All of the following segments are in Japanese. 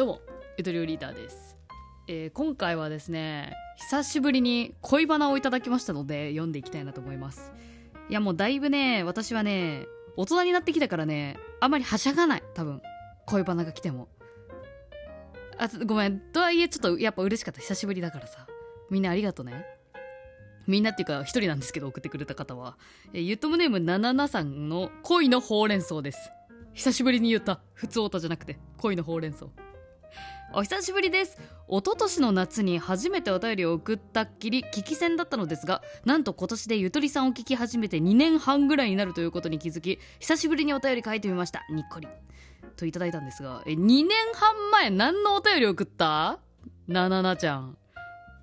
どうもゆとりおリーダーです、えー今回はですね久しぶりに恋バナをいただきましたので読んでいきたいなと思います。いやもうだいぶね私はね大人になってきたからねあんまりはしゃがない多分恋バナが来ても。あごめん。とはいえちょっとやっぱ嬉しかった。久しぶりだからさ。みんなありがとね。みんなっていうか一人なんですけど送ってくれた方は、えーゆとむネーム77さんの恋のほうれん草です。久しぶりに言った。普通オタじゃなくて恋のほうれん草。お久しぶりです。一昨年の夏に初めてお便りを送ったっきり聞き戦だったのですがなんと今年でゆとりさんを聞き始めて2年半ぐらいになるということに気づき久しぶりにお便り書いてみました。にっこり。といただいたんですがえ2年半前何のお便り送った？なななちゃん。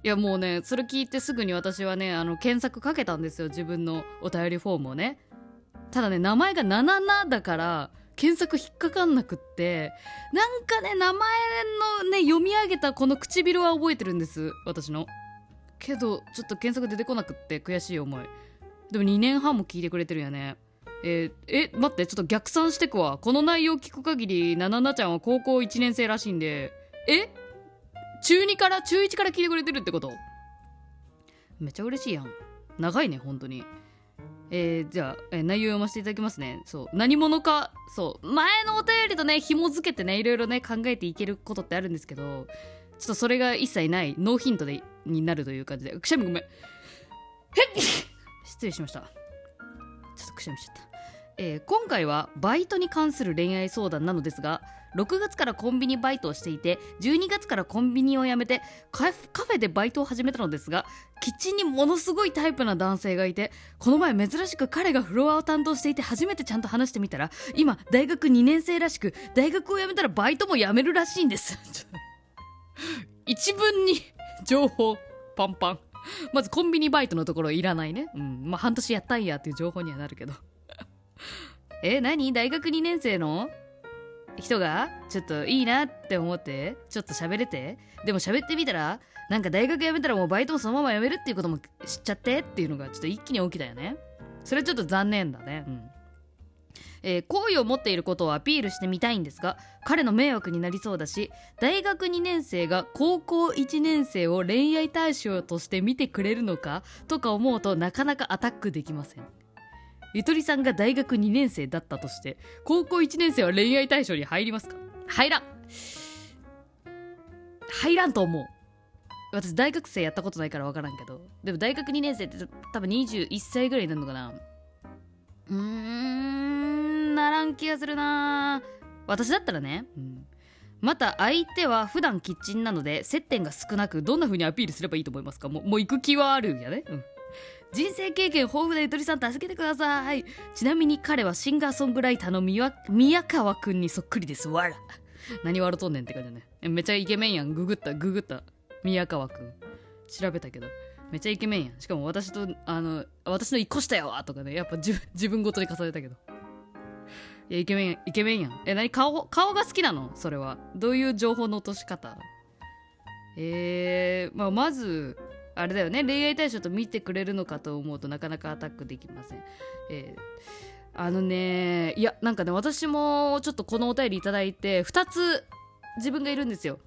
いやもうねそれ聞いてすぐに私はねあの検索かけたんですよ。自分のお便りフォームをね。ただね名前がなななだから検索引っかかんなくってなんかね名前のね読み上げたこの唇は覚えてるんです私の。けどちょっと検索出てこなくって悔しい思い。でも2年半も聞いてくれてるよね。えーえ待ってちょっと逆算してくわ。この内容聞く限りなななちゃんは高校1年生らしいんで。え？中2から中1から聞いてくれてるってこと？めっちゃ嬉しいやん。長いね本当に。えーじゃあ、えー内容読ませていただきますね。そう。何者かそう。前のお便りとね紐付けてねいろいろね考えていけることってあるんですけどちょっとそれが一切ないノーヒントでになるという感じで。くしゃみごめん。失礼しました。ちょっとくしゃみしちゃった。えー今回はバイトに関する恋愛相談なのですが6月からコンビニバイトをしていて12月からコンビニを辞めてカフェでバイトを始めたのですがキッチンにものすごいタイプな男性がいてこの前珍しく彼がフロアを担当していて初めてちゃんと話してみたら今大学2年生らしく大学を辞めたらバイトも辞めるらしいんです。一文に情報パンパン。まずコンビニバイトのところいらないね。うん。まあ半年やったんやっていう情報にはなるけど。え何？大学2年生の？人がちょっといいなって思ってちょっと喋れてでも喋ってみたらなんか大学辞めたらもうバイトもそのまま辞めるっていうことも知っちゃってっていうのがちょっと一気に起きたよね。それちょっと残念だね。うん。えー好意を持っていることをアピールしてみたいんですが彼の迷惑になりそうだし大学2年生が高校1年生を恋愛対象として見てくれるのかとか思うとなかなかアタックできません。ゆとりさんが大学2年生だったとして高校1年生は恋愛対象に入りますか？入らん。入らんと思う。私大学生やったことないから分からんけど。でも大学2年生って多分21歳ぐらいになるのかな。うーんならん気がするな。私だったらね、うん、また相手は普段キッチンなので接点が少なくどんな風にアピールすればいいと思いますか？もうもう行く気はあるんやね、うん、人生経験豊富なゆとりさん助けてください。ちなみに彼はシンガーソングライターの宮川くんにそっくりです。わら。何笑とんねんって感じだね。めっちゃイケメンやん。ググったググった。宮川くん。調べたけど。めっちゃイケメンやん。しかも私とあの私の一個下やわ。とかね。やっぱ自分自分ごとに重ねたけど。いやイケメンイケメンやん。え何？顔顔が好きなの？それは。どういう情報の落とし方？えー、まあまずあれだよね。恋愛対象と見てくれるのかと思うとなかなかアタックできません。えーあのねいやなんかね私もちょっとこのお便りいただいて2つ自分がいるんですよ。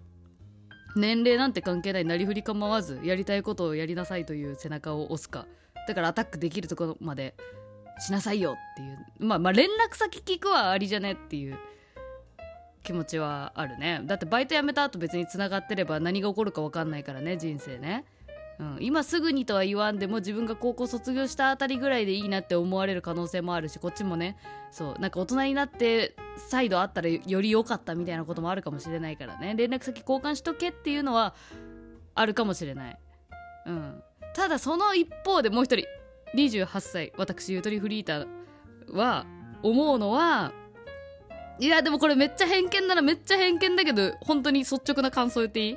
年齢なんて関係ないなりふり構わずやりたいことをやりなさいという背中を押すか。だからアタックできるところまでしなさいよっていう。まあまあ連絡先聞くはありじゃねっていう。気持ちはあるね。だってバイト辞めた後別に繋がってれば何が起こるか分かんないからね人生ね。うん、今すぐにとは言わんでも自分が高校卒業したあたりぐらいでいいなって思われる可能性もあるしこっちもね。そう。なんか大人になって再度会ったらより良かったみたいなこともあるかもしれないからね。連絡先交換しとけっていうのはあるかもしれない、うん、ただその一方でもう一人28歳。私ゆとりフリーターは思うのはいやでもこれめっちゃ偏見ならめっちゃ偏見だけど本当に率直な感想言っていい？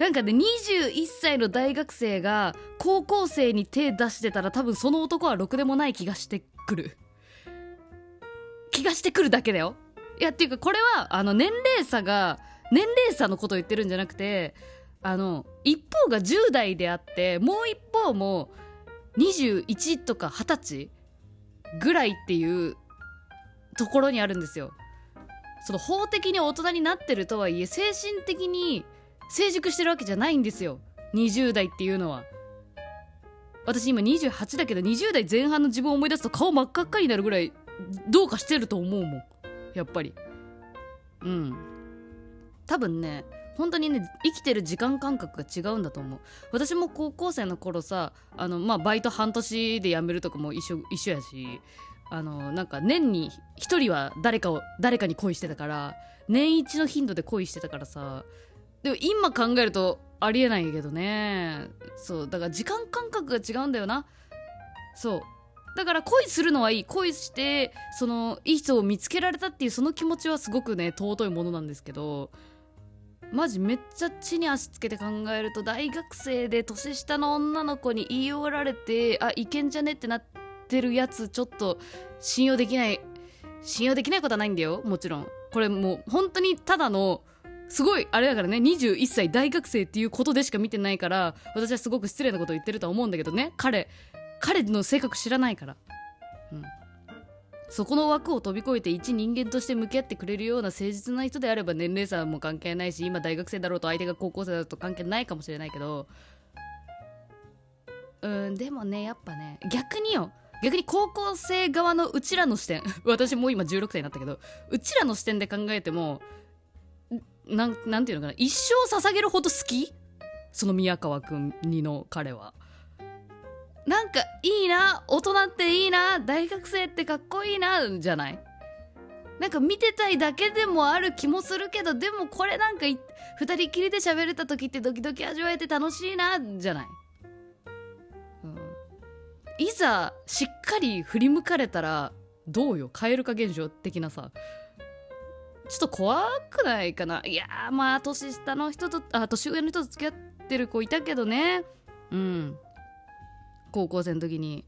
なんかね21歳の大学生が高校生に手出してたら多分その男はろくでもない気がしてくる。気がしてくるだけだよ。いやっていうかこれはあの年齢差が年齢差のことを言ってるんじゃなくてあの一方が10代であってもう一方も21とか20歳ぐらいっていうところにあるんですよ。その法的に大人になってるとはいえ精神的に成熟してるわけじゃないんですよ。20代っていうのは。私今28だけど20代前半の自分を思い出すと顔真っ赤っかになるぐらいどうかしてると思うもん。やっぱり。うん。多分ね本当にね生きてる時間感覚が違うんだと思う。私も高校生の頃さあのまあバイト半年で辞めるとかも一緒一緒やしあのなんか年に1人は誰かを誰かに恋してたから年一の頻度で恋してたからさでも今考えるとありえないけどね。そうだから時間感覚が違うんだよな。そう。だから恋するのはいい。恋してそのいい人を見つけられたっていうその気持ちはすごくね尊いものなんですけどマジめっちゃ地に足つけて考えると大学生で年下の女の子に言い寄られてあいけんじゃねってなってるやつちょっと信用できない信用できないことはないんだよ。もちろん。これもう本当にただのすごいあれだからね21歳大学生っていうことでしか見てないから私はすごく失礼なことを言ってるとは思うんだけどね。彼彼の性格知らないから。うん。そこの枠を飛び越えて一人間として向き合ってくれるような誠実な人であれば年齢差も関係ないし今大学生だろうと相手が高校生だろうと関係ないかもしれないけど。うんでもねやっぱね逆によ。逆に高校生側のうちらの視点。私もう今16歳になったけどうちらの視点で考えてもなんなんていうのかな。一生捧げるほど好き？その宮川君にの彼は。なんかいいな？大人っていいな？大学生ってかっこいいな？じゃない？なんか見てたいだけでもある気もするけどでもこれなんか2人きりで喋れた時ってドキドキ味わえて楽しいな？じゃない、うん、いざしっかり振り向かれたらどうよ？蛙化現象的なさ。ちょっと怖くないかな？いやまあ年下の人とあ年上の人と付き合ってる子いたけどね。うん。高校生の時に。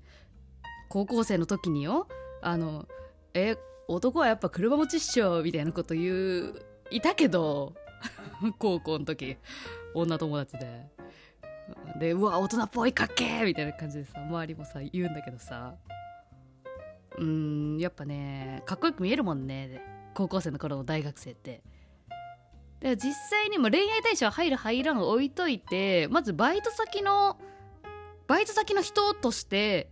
高校生の時によ？あのえ男はやっぱ車持ちっしょみたいなこと言ういたけど。高校の時。女友達で。でうわ大人っぽいかっけーみたいな感じでさ周りもさ言うんだけどさ。うんやっぱねかっこよく見えるもんね高校生の頃の大学生って。で実際にも恋愛対象入る入らん置いといてまずバイト先のバイト先の人として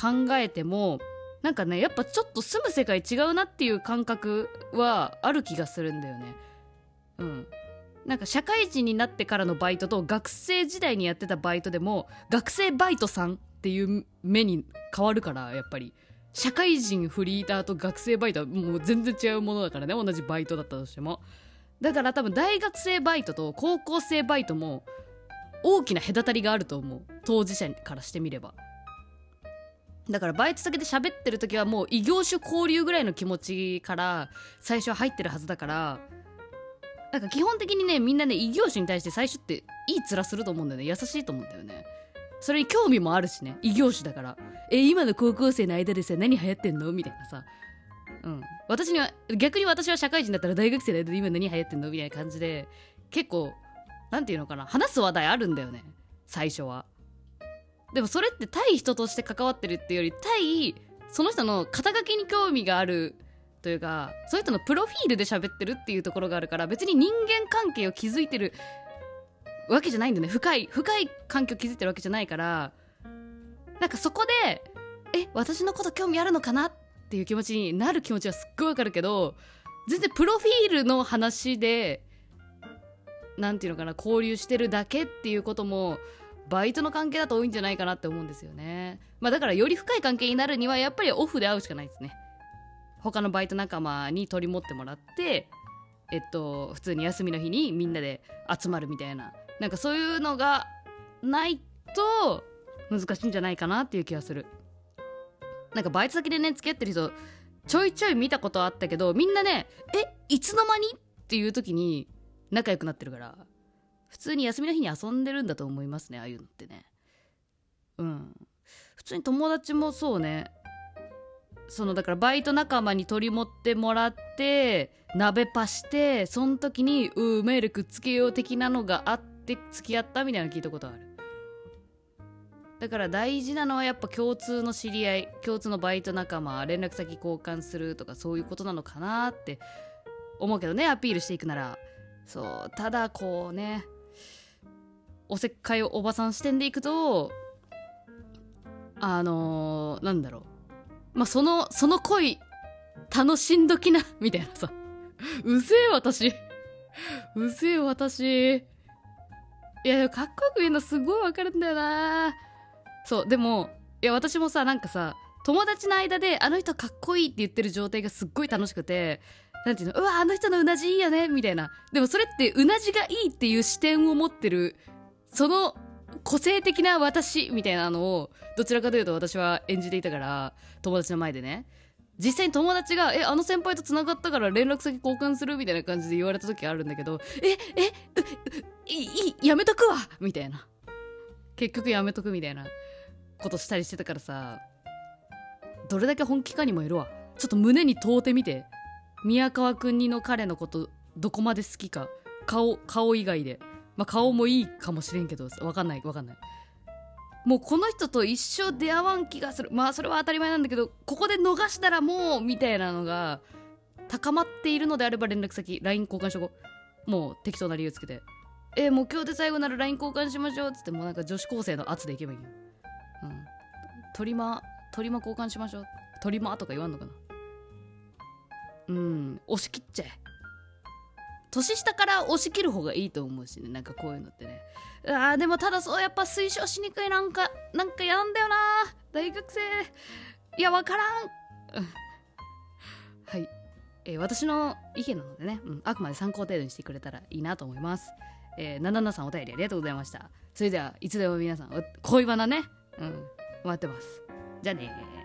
考えてもなんかねやっぱちょっと住む世界違うなっていう感覚はある気がするんだよね。うん。なんか社会人になってからのバイトと学生時代にやってたバイトでも学生バイトさんっていう目に変わるからやっぱり。社会人フリーターと学生バイトはもう全然違うものだからね同じバイトだったとしても。だから多分大学生バイトと高校生バイトも大きな隔たりがあると思う。当事者からしてみれば。だからバイト先で喋ってる時はもう異業種交流ぐらいの気持ちから最初は入ってるはずだから。なんか基本的にねみんなね異業種に対して最初っていい面すると思うんだよね。優しいと思うんだよね。それに興味もあるしね。異業種だから。え今の高校生の間でさ何流行ってんの？みたいなさ。うん。私には逆に私は社会人だったら大学生の間で今何流行ってんの？みたいな感じで結構なんていうのかな。話す話題あるんだよね。最初は。でもそれって対人として関わってるっていうより対その人の肩書きに興味があるというかその人のプロフィールで喋ってるっていうところがあるから別に人間関係を築いてるわけじゃないんだよね。深い深い環境を築いてるわけじゃないからなんかそこでえ私のこと興味あるのかなっていう気持ちになる気持ちはすっごいわかるけど全然プロフィールの話で何て言うのかな交流してるだけっていうこともバイトの関係だと多いんじゃないかなって思うんですよね。まあだからより深い関係になるにはやっぱりオフで会うしかないですね。他のバイト仲間に取り持ってもらってえっと普通に休みの日にみんなで集まるみたいななんかそういうのがないと難しいんじゃないかなっていう気がする。なんかバイト先でね付き合ってる人ちょいちょい見たことあったけどみんなねえいつの間にっていう時に仲良くなってるから普通に休みの日に遊んでるんだと思いますねああいうのってね。うん。普通に友達もそうね。そのだからバイト仲間に取り持ってもらって鍋パしてその時にうーメールくっつけよう的なのがあって付き合ったみたいなの聞いたことある。だから大事なのはやっぱ共通の知り合い共通のバイト仲間連絡先交換するとかそういうことなのかなって思うけどねアピールしていくなら。そうただこうねおせっかいおばさん視点でいくとあのー、なんだろう。まあそのその恋楽しんどきなみたいなさ。うぜえ私。うぜえ私。いやかっこよく言うのすごいわかるんだよな。そうでもいや私もさなんかさ友達の間であの人かっこいいって言ってる状態がすっごい楽しくてなんていうのうわあの人のうなじいいよねみたいな。でもそれってうなじがいいっていう視点を持ってるその個性的な私みたいなのをどちらかというと私は演じていたから友達の前でね。実際に友達が「えあの先輩と繋がったから連絡先交換する?」みたいな感じで言われた時あるんだけど「ええいいやめとくわ!」みたいな。結局やめとくみたいなことしたりしてたからさどれだけ本気かにもよるわ。ちょっと胸に問うてみて。宮川くんにの彼のことどこまで好きか。顔顔以外で。まあ顔もいいかもしれんけどわかんないわかんない。もうこの人と一生出会わん気がする。まあそれは当たり前なんだけどここで逃したらもうみたいなのが高まっているのであれば連絡先 LINE 交換しとこう。もう適当な理由つけて。えー、もう今日で最後なら LINE 交換しましょう。っつってもうなんか女子高生の圧でいけばいいよ。うん。トリマトリマ交換しましょう。トリマとか言わんのかな。うん。押し切っちゃえ。年下から押し切る方がいいと思うしね。なんかこういうのってね。あでもただそうやっぱ推奨しにくいなんかなんかやんだよな。大学生。いやわからん。はい、えー、私の意見なのでね、うん、あくまで参考程度にしてくれたらいいなと思います。えー、ナナナさんお便りありがとうございました。それではいつでも皆さん恋バナね。うん。待ってます。じゃあね